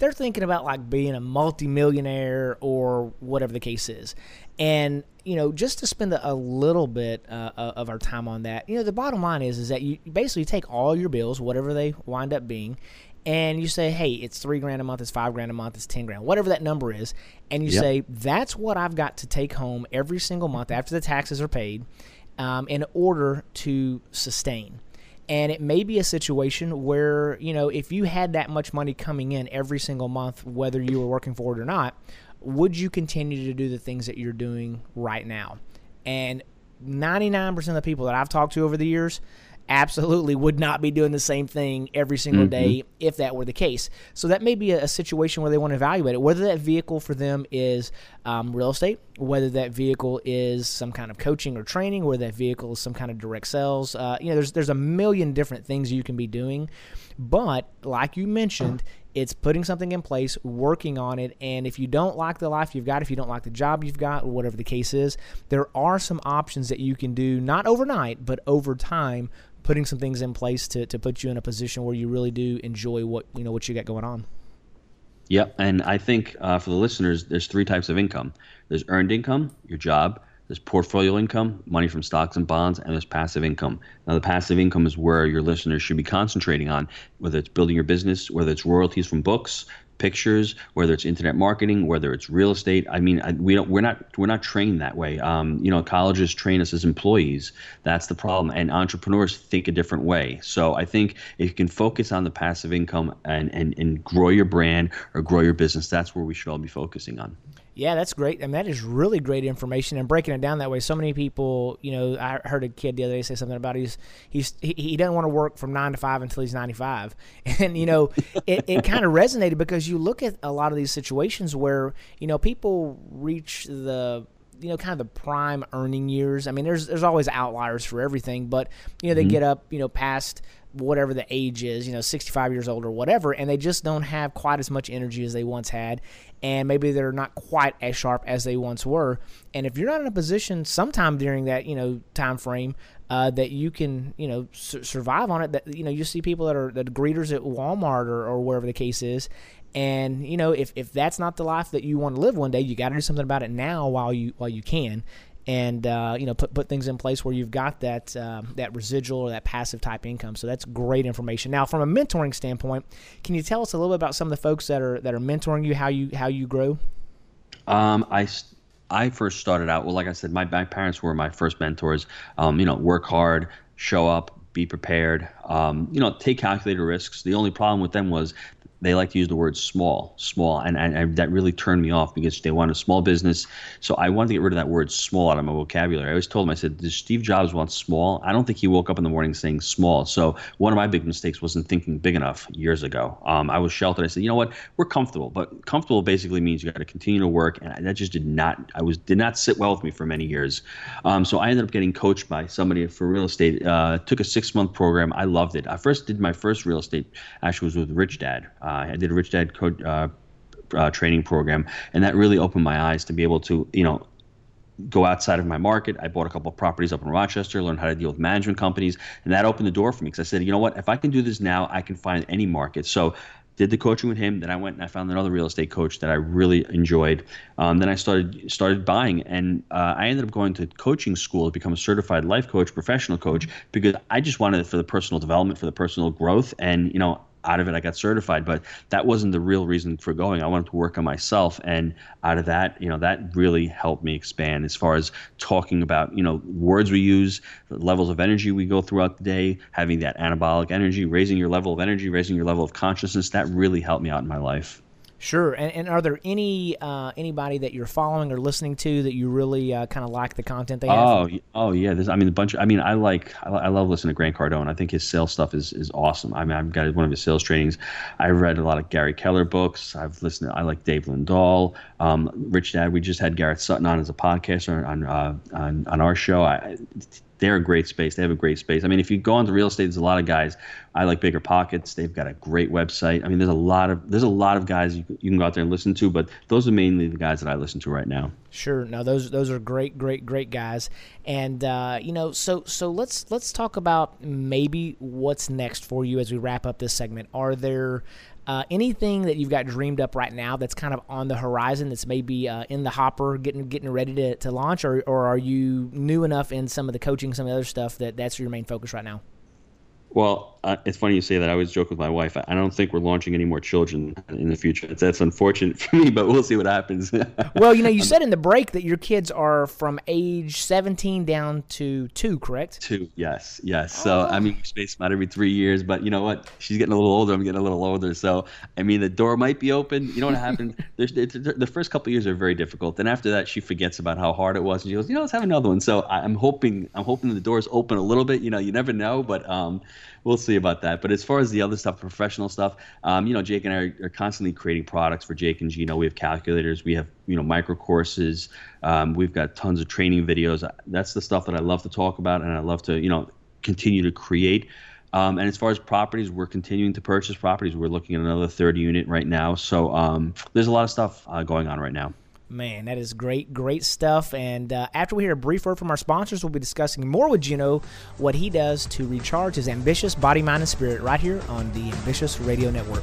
they're thinking about like being a multimillionaire or whatever the case is. And you know, just to spend a, little bit uh, of our time on that, you know, the bottom line is is that you basically take all your bills, whatever they wind up being, and you say, hey, it's three grand a month, it's five grand a month, it's 10 grand, whatever that number is. And you yep. say, that's what I've got to take home every single month after the taxes are paid um, in order to sustain. And it may be a situation where, you know, if you had that much money coming in every single month, whether you were working for it or not, would you continue to do the things that you're doing right now? And 99% of the people that I've talked to over the years, absolutely would not be doing the same thing every single mm-hmm. day if that were the case. So that may be a, a, situation where they want to evaluate it, whether that vehicle for them is um, real estate, whether that vehicle is some kind of coaching or training, whether that vehicle is some kind of direct sales. Uh, you know, there's there's a million different things you can be doing, but like you mentioned. It's putting something in place, working on it, and if you don't like the life you've got, if you don't like the job you've got, or whatever the case is, there are some options that you can do, not overnight, but over time putting some things in place to, to put you in a position where you really do enjoy what you know what you got going on. Yep, and I think uh, for the listeners, there's three types of income. There's earned income, your job. There's portfolio income, money from stocks and bonds, and there's passive income. Now, the passive income is where your listeners should be concentrating on, whether it's building your business, whether it's royalties from books, pictures, whether it's internet marketing, whether it's real estate. I mean, I, we don't, we're not we're not trained that way. Um, you know, colleges train us as employees. That's the problem, and entrepreneurs think a different way. So I think if you can focus on the passive income and and, and grow your brand or grow your business, that's where we should all be focusing on. Yeah, that's great. I mean, that is really great information and breaking it down that way. So many people, you know, I heard a kid the other day say something about he's he's he, he doesn't want to work from nine to five until he's ninety five, and you know, it, it kind of resonated because you look at a lot of these situations where you know people reach the you know kind of the prime earning years. I mean, there's there's always outliers for everything, but you know they mm-hmm. get up you know past whatever the age is, you know, 65 years old or whatever, and they just don't have quite as much energy as they once had, and maybe they're not quite as sharp as they once were. And if you're not in a position sometime during that, you know, time frame uh, that you can you know su- survive on it. That you know you see people that are that are greeters at Walmart or, or wherever the case is, and you know if, if that's not the life that you want to live one day, you got to do something about it now while you while you can and uh, you know put put things in place where you've got that um, that residual or that passive type income. So that's great information. Now, from a mentoring standpoint, can you tell us a little bit about some of the folks that are that are mentoring you, how you how you grow? Um, I I first started out well, like I said, my my parents were my first mentors. Um, you know, work hard, show up, be prepared. Um, you know, take calculated risks. The only problem with them was they like to use the word small, small, and, and, and, that really turned me off because they want a small business. So I wanted to get rid of that word small out of my vocabulary. I always told them, I said, does Steve Jobs want small? I don't think he woke up in the morning saying small. So one of my big mistakes wasn't thinking big enough years ago. Um, I was sheltered. I said, you know what, we're comfortable, but comfortable basically means you got to continue to work, and that just did not. I was did not sit well with me for many years. Um, so I ended up getting coached by somebody for real estate. Uh, took a six month program. I loved it. I first did my first real estate actually was with Rich Dad. Uh, I did a Rich Dad co- uh, uh, training program, and that really opened my eyes to be able to, you know, go outside of my market. I bought a couple of properties up in Rochester, learned how to deal with management companies, and that opened the door for me because I said, you know what, if I can do this now, I can find any market. So did the coaching with him. Then I went and I found another real estate coach that I really enjoyed. Um, then I started started buying, and uh, I ended up going to coaching school to become a certified life coach, professional coach, because I just wanted it for the personal development, for the personal growth, and you know out of it, I got certified, but that wasn't the real reason for going. I wanted to work on myself, and out of that, you know, that really helped me expand as far as talking about, you know, words we use, levels of energy we go throughout the day, having that anabolic energy, raising your level of energy, raising your level of consciousness. That really helped me out in my life. Sure. And, and are there any uh, anybody that you're following or listening to that you really uh, kind of like the content they have? Oh, oh yeah. There's, I mean, a bunch. Of, I mean, I like. I, I, love listening to Grant Cardone. I think his sales stuff is is awesome. I mean, I've got one of his sales trainings. I've read a lot of Gary Keller books. I've listened. To, I like Dave Lindahl, um, Rich Dad. We just had Garrett Sutton on as a podcaster on uh, on, on our show. I, they're a great space. They have a great space. I mean, if you go into real estate, there's a lot of guys. I like Bigger Pockets. They've got a great website. I mean, there's a lot of there's a lot of guys you, you can go out there and listen to, but those are mainly the guys that I listen to right now. Sure. Now those those are great, great, great guys. And uh, you know, so so let's let's talk about maybe what's next for you as we wrap up this segment. Are there uh, anything that you've got dreamed up right now that's kind of on the horizon that's maybe uh, in the hopper, getting getting ready to, to launch, or, or are you new enough in some of the coaching, some of the other stuff that that's your main focus right now? Well, uh, it's funny you say that. I always joke with my wife. I, I don't think we're launching any more children in the future. That's, that's unfortunate for me, but we'll see what happens. well, you know, you said in the break that your kids are from age 17 down to two, correct? Two, yes, yes. So, I mean, we space them out every three years, but you know what? She's getting a little older. I'm getting a little older. So, I mean, the door might be open. You know what happens? the first couple years are very difficult. Then after that, she forgets about how hard it was, and she goes, you know, let's have another one. So, I'm hoping, I'm hoping the doors open a little bit. You know, you never know, but um, we'll see about that. But as far as the other stuff, professional stuff, um, you know, Jake and I are, are, constantly creating products for Jake and Gino. We have calculators, we have you know micro courses, um, we've got tons of training videos. That's the stuff that I love to talk about, and I love to you know continue to create. Um, and as far as properties, we're continuing to purchase properties. We're looking at another third unit right now. So um, there's a lot of stuff uh, going on right now. Man, that is great, great stuff. And uh, after we hear a brief word from our sponsors, we'll be discussing more with Gino what he does to recharge his ambitious body, mind, and spirit right here on the Ambitious Radio Network.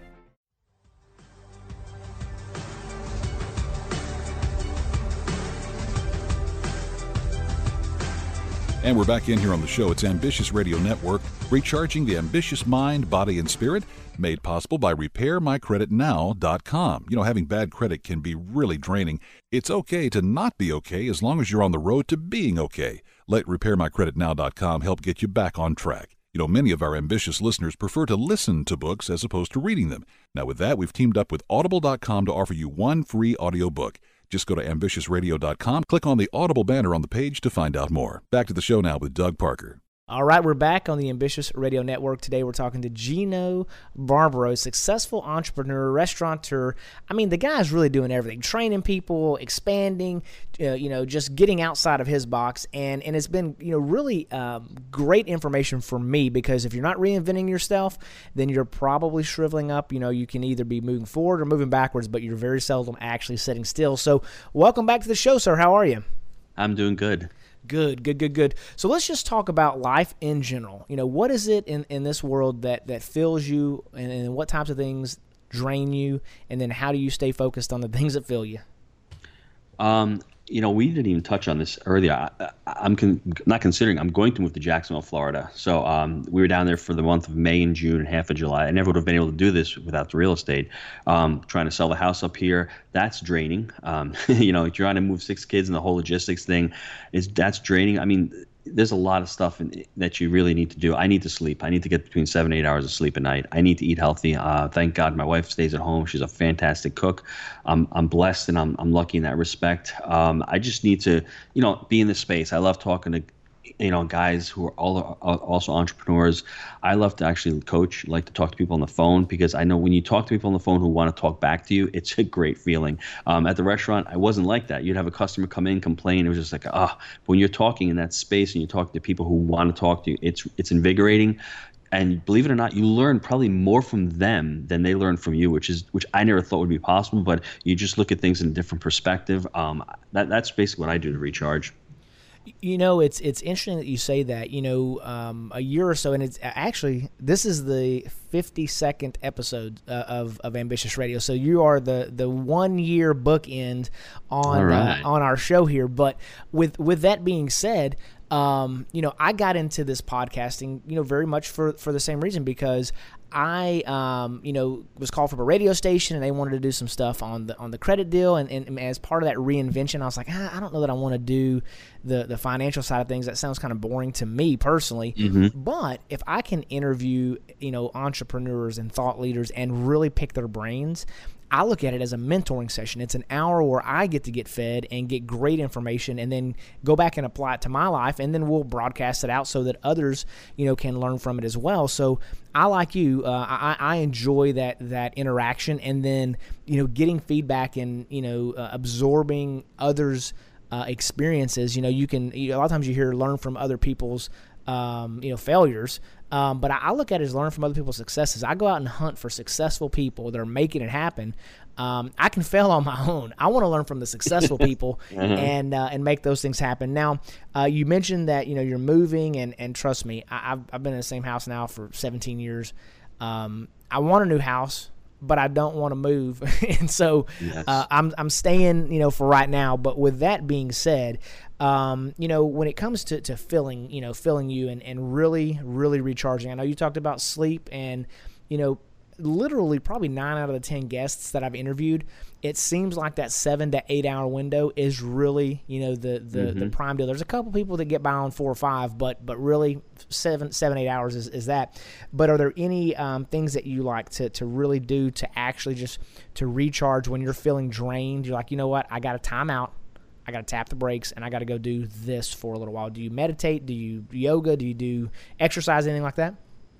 And we're back in here on the show. It's Ambitious Radio Network, recharging the ambitious mind, body, and spirit, made possible by RepairMyCreditNow.com. You know, having bad credit can be really draining. It's okay to not be okay as long as you're on the road to being okay. Let RepairMyCreditNow.com help get you back on track. You know, many of our ambitious listeners prefer to listen to books as opposed to reading them. Now, with that, we've teamed up with Audible.com to offer you one free audiobook. Just go to ambitiousradio.com, click on the Audible banner on the page to find out more. Back to the show now with Doug Parker. All right, we're back on the Ambitious Radio Network. Today we're talking to Gino Barbaro, successful entrepreneur, restaurateur. I mean, the guy's really doing everything, training people, expanding, uh, you know, just getting outside of his box. And, and it's been, you know, really um, great information for me because if you're not reinventing yourself, then you're probably shriveling up. You know, you can either be moving forward or moving backwards, but you're very seldom actually sitting still. So welcome back to the show, sir. How are you? I'm doing good. Good, good, good, good. So let's just talk about life in general. You know, what is it in, in this world that, that fills you and, and what types of things drain you? And then how do you stay focused on the things that fill you? Um, you know, we didn't even touch on this earlier. I, am con- not considering. I'm going to move to Jacksonville, Florida. So um, we were down there for the month of May and June and half of July. I never would have been able to do this without the real estate. Um, trying to sell the house up here, that's draining. Um, you know, trying to move six kids and the whole logistics thing is that's draining. I mean, there's a lot of stuff in, that you really need to do. I need to sleep. I need to get between seven eight hours of sleep a night. I need to eat healthy. Uh, thank God my wife stays at home. She's a fantastic cook. I'm, I'm blessed and I'm, I'm lucky in that respect. Um, I just need to, you know, be in the space. I love talking to you know guys who are all also entrepreneurs i love to actually coach like to talk to people on the phone because i know when you talk to people on the phone who want to talk back to you it's a great feeling um, at the restaurant i wasn't like that you'd have a customer come in complain it was just like ah oh. when you're talking in that space and you're talking to people who want to talk to you it's it's invigorating and believe it or not, you learn probably more from them than they learn from you, which is which I never thought would be possible. But you just look at things in a different perspective. Um, that that's basically what I do to recharge. You know, it's it's interesting that you say that. You know, um, a year or so, and it's actually this is the fifty second episode uh, of of Ambitious Radio. So you are the the one year bookend on right. uh, on our show here. But with with that being said, um, you know, I got into this podcasting, you know, very much for for the same reason because I, um, you know, was called from a radio station and they wanted to do some stuff on the on the credit deal, and, and as part of that reinvention, I was like, ah, I don't know that I want to do the the financial side of things. That sounds kind of boring to me personally. Mm-hmm. But if I can interview, you know, entrepreneurs and thought leaders and really pick their brains, I look at it as a mentoring session. It's an hour where I get to get fed and get great information and then go back and apply it to my life and then we'll broadcast it out so that others, you know, can learn from it as well. So I like you, uh, I, I enjoy that that interaction and then, you know, getting feedback and, you know, uh, absorbing others' uh, experiences. You know, you can, you a lot of times you hear learn from other people's um, you know, failures. Um, but I, I, look at it as learn from other people's successes. I go out and hunt for successful people that are making it happen. Um, I can fail on my own. I want to learn from the successful people mm-hmm. and uh, and make those things happen. Now, uh, you mentioned that you know you're moving, and and trust me, I, have I've been in the same house now for 17 years. Um, I want a new house but I don't want to move, and so yes. uh, I'm I'm staying, you know, for right now. But with that being said, um, you know, when it comes to, to filling, you know, filling you and, and really, really recharging. I know you talked about sleep and, you know, literally probably nine out of the 10 guests that I've interviewed, it seems like that seven to eight hour window is really, you know, the, the, mm-hmm. the prime deal. There's a couple people that get by on four or five, but, but really seven, seven, eight hours is, is that. But are there any um, things that you like to, to really do to actually just to recharge when you're feeling drained? You're like, you know what? I got a timeout. I got to tap the brakes and I got to go do this for a little while. Do you meditate? Do you yoga? Do you do exercise? Anything like that?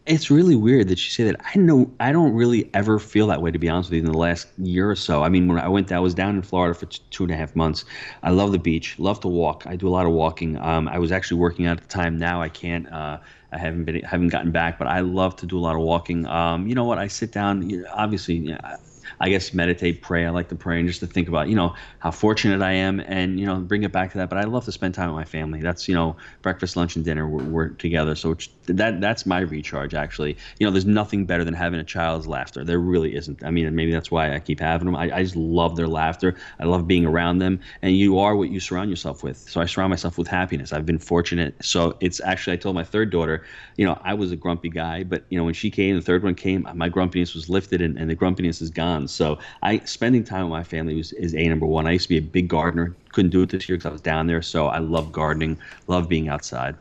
It's really weird that you say that. I know I don't really ever feel that way to be honest with you. In the last year or so, I mean, when I went, I was down in Florida for two and a half months. I love the beach, love to walk. I do a lot of walking. Um, I was actually working out at the time. Now I can't. Uh, I haven't been haven't gotten back, but I love to do a lot of walking. Um, you know what? I sit down. You know, obviously, you know, I guess meditate, pray. I like to pray and just to think about you know how fortunate I am, and you know bring it back to that. But I love to spend time with my family. That's you know breakfast, lunch, and dinner. We're, we're together, so that that's my recharge. Actually, you know, there's nothing better than having a child's laughter. There really isn't. I mean, maybe that's why I keep having them. I, I just love their laughter. I love being around them, and you are what you surround yourself with. So I surround myself with happiness. I've been fortunate. So it's actually I told my third daughter, you know, I was a grumpy guy, but you know when she came, the third one came, my grumpiness was lifted and, and the grumpiness is gone. So I spending time with my family was is a number one. I used to be a big gardener. Couldn't do it this year because I was down there. So I love gardening, love being outside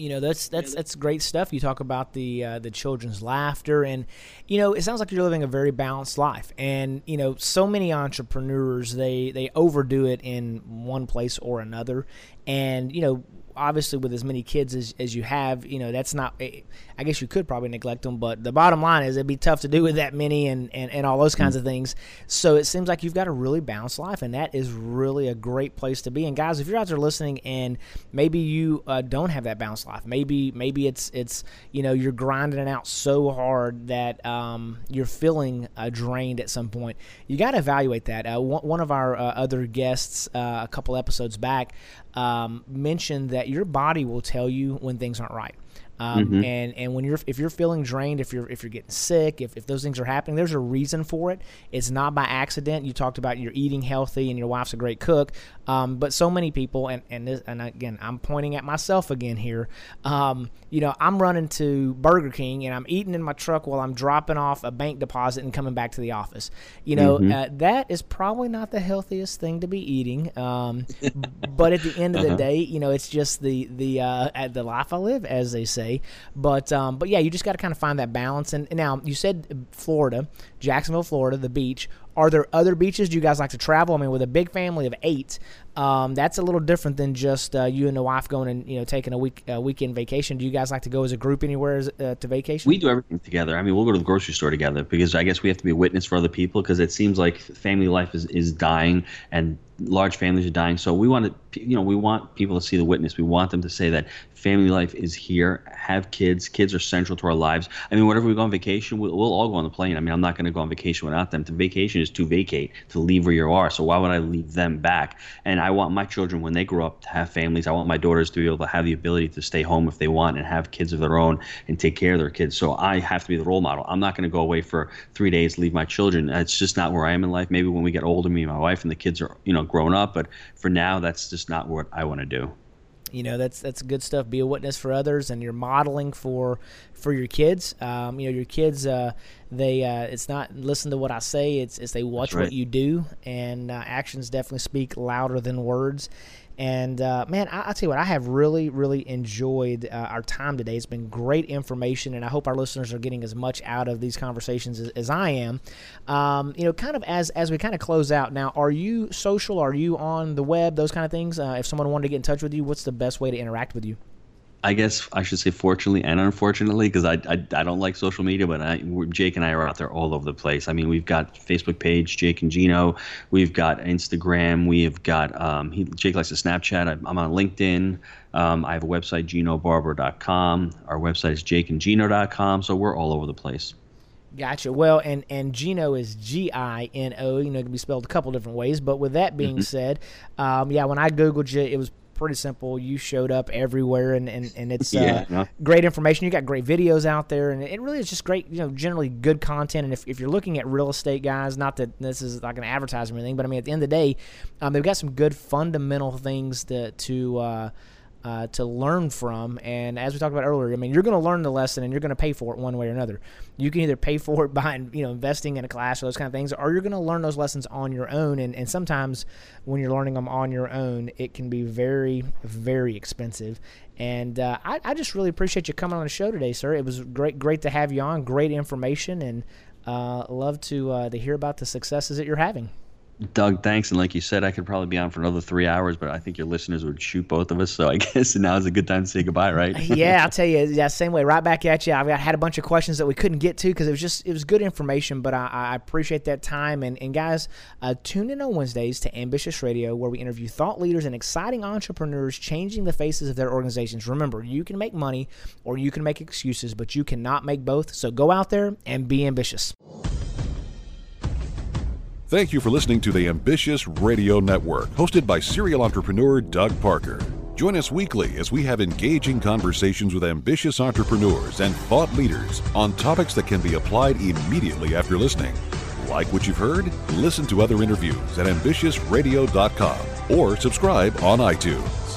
you know that's that's that's great stuff. You talk about the uh, the children's laughter, and you know it sounds like you're living a very balanced life. And you know, so many entrepreneurs they they overdo it in one place or another, and you know obviously with as many kids as, as you have, you know, that's not, eh, I guess you could probably neglect them, but the bottom line is it'd be tough to do with that many and, and, and all those kinds of things. So it seems like you've got a really balanced life, and that is really a great place to be. And guys, if you're out there listening and maybe you uh, don't have that balanced life, maybe, maybe it's, it's, you know, you're grinding it out so hard that um, you're feeling uh, drained at some point, you got to evaluate that. Uh, one, one, of our uh, other guests uh, a couple episodes back um, mentioned that your body will tell you when things aren't right. Um, mm-hmm. And and when you're if you're feeling drained, if you're if you're getting sick, if, if those things are happening, there's a reason for it. It's not by accident. You talked about you're eating healthy and your wife's a great cook, um, but so many people and and this, and again I'm pointing at myself again here. Um, you know I'm running to Burger King and I'm eating in my truck while I'm dropping off a bank deposit and coming back to the office. You know mm-hmm. uh, that is probably not the healthiest thing to be eating. Um, but at the end of uh-huh. the day, you know it's just the the uh, the life I live, as they say. But um, but yeah, you just got to kind of find that balance. And, and now you said Florida, Jacksonville, Florida, the beach. Are there other beaches? Do you guys like to travel? I mean, with a big family of eight, um, that's a little different than just uh, you and the wife going and you know taking a week weekend vacation. Do you guys like to go as a group anywhere uh, to vacation? We do everything together. I mean, we'll go to the grocery store together because I guess we have to be a witness for other people because it seems like family life is, is dying and large families are dying. So we want to, you know, we want people to see the witness. We want them to say that family life is here. Have kids. Kids are central to our lives. I mean, whenever we go on vacation, we'll, we'll all go on the plane. I mean, I'm not going to go on vacation without them. To vacation is to vacate, to leave where you are. So why would I leave them back? And I want my children when they grow up to have families. I want my daughters to be able to have the ability to stay home if they want and have kids of their own and take care of their kids. So I have to be the role model. I'm not going to go away for three days, leave my children. That's just not where I am in life. Maybe when we get older, me and my wife and the kids are, you know, grown up. But for now, that's just not what I want to do. You know, that's that's good stuff. Be a witness for others, and you're modeling for for your kids. Um, you know, your kids, uh, they uh, it's not listen to what I say. It's it's they watch right. what you do, and uh, actions definitely speak louder than words. And uh, man, I, will tell you what, I have really, really enjoyed uh, our time today. It's been great information, and I hope our listeners are getting as much out of these conversations as, as I am. Um, you know, kind of as as we kind of close out now, are you social? Are you on the web? Those kind of things. Uh, if someone wanted to get in touch with you, what's the best way to interact with you? I guess I should say fortunately and unfortunately because I, I, I don't like social media, but I, Jake and I are out there all over the place. I mean, we've got Facebook page Jake and Gino, we've got Instagram, we've got um, he, Jake likes to Snapchat. I'm, I'm on LinkedIn. Um, I have a website ginobarbaro.com. Our website is jakeandgino.com. So we're all over the place. Gotcha. Well, and and Gino is G I N O. You know, it can be spelled a couple different ways. But with that being mm-hmm. said, um, yeah, when I googled you, it was pretty simple. You showed up everywhere, and and, and it's yeah, uh, no. great information. You got great videos out there, and it really is just great. You know, generally good content. And if, if you're looking at real estate, guys, not that this is like an advertisement or anything, but I mean at the end of the day, um, they've got some good fundamental things to to. Uh, uh, to learn from. And as we talked about earlier, I mean, you're going to learn the lesson and you're going to pay for it one way or another. You can either pay for it by you know investing in a class or those kind of things, or you're going to learn those lessons on your own. And, and sometimes when you're learning them on your own, it can be very, very expensive. And uh, I, I, just really appreciate you coming on the show today, sir. It was great, great to have you on. Great information, and uh, love to uh, to hear about the successes that you're having. Doug, thanks. And like you said, I could probably be on for another three hours, but I think your listeners would shoot both of us. So I guess now is a good time to say goodbye, right? yeah, I'll tell you. Yeah, same way. Right back at you. I've got, had a bunch of questions that we couldn't get to because it was just it was good information. But I, I appreciate that time. And and guys, uh, tune in on Wednesdays to Ambitious Radio, where we interview thought leaders and exciting entrepreneurs changing the faces of their organizations. Remember, you can make money or you can make excuses, but you cannot make both. So go out there and be ambitious. Thank you for listening to the Ambitious Radio Network, hosted by serial entrepreneur Doug Parker. Join us weekly as we have engaging conversations with ambitious entrepreneurs and thought leaders on topics that can be applied immediately after listening. Like what you've heard? Listen to other interviews at ambitiousradio.com or subscribe on iTunes.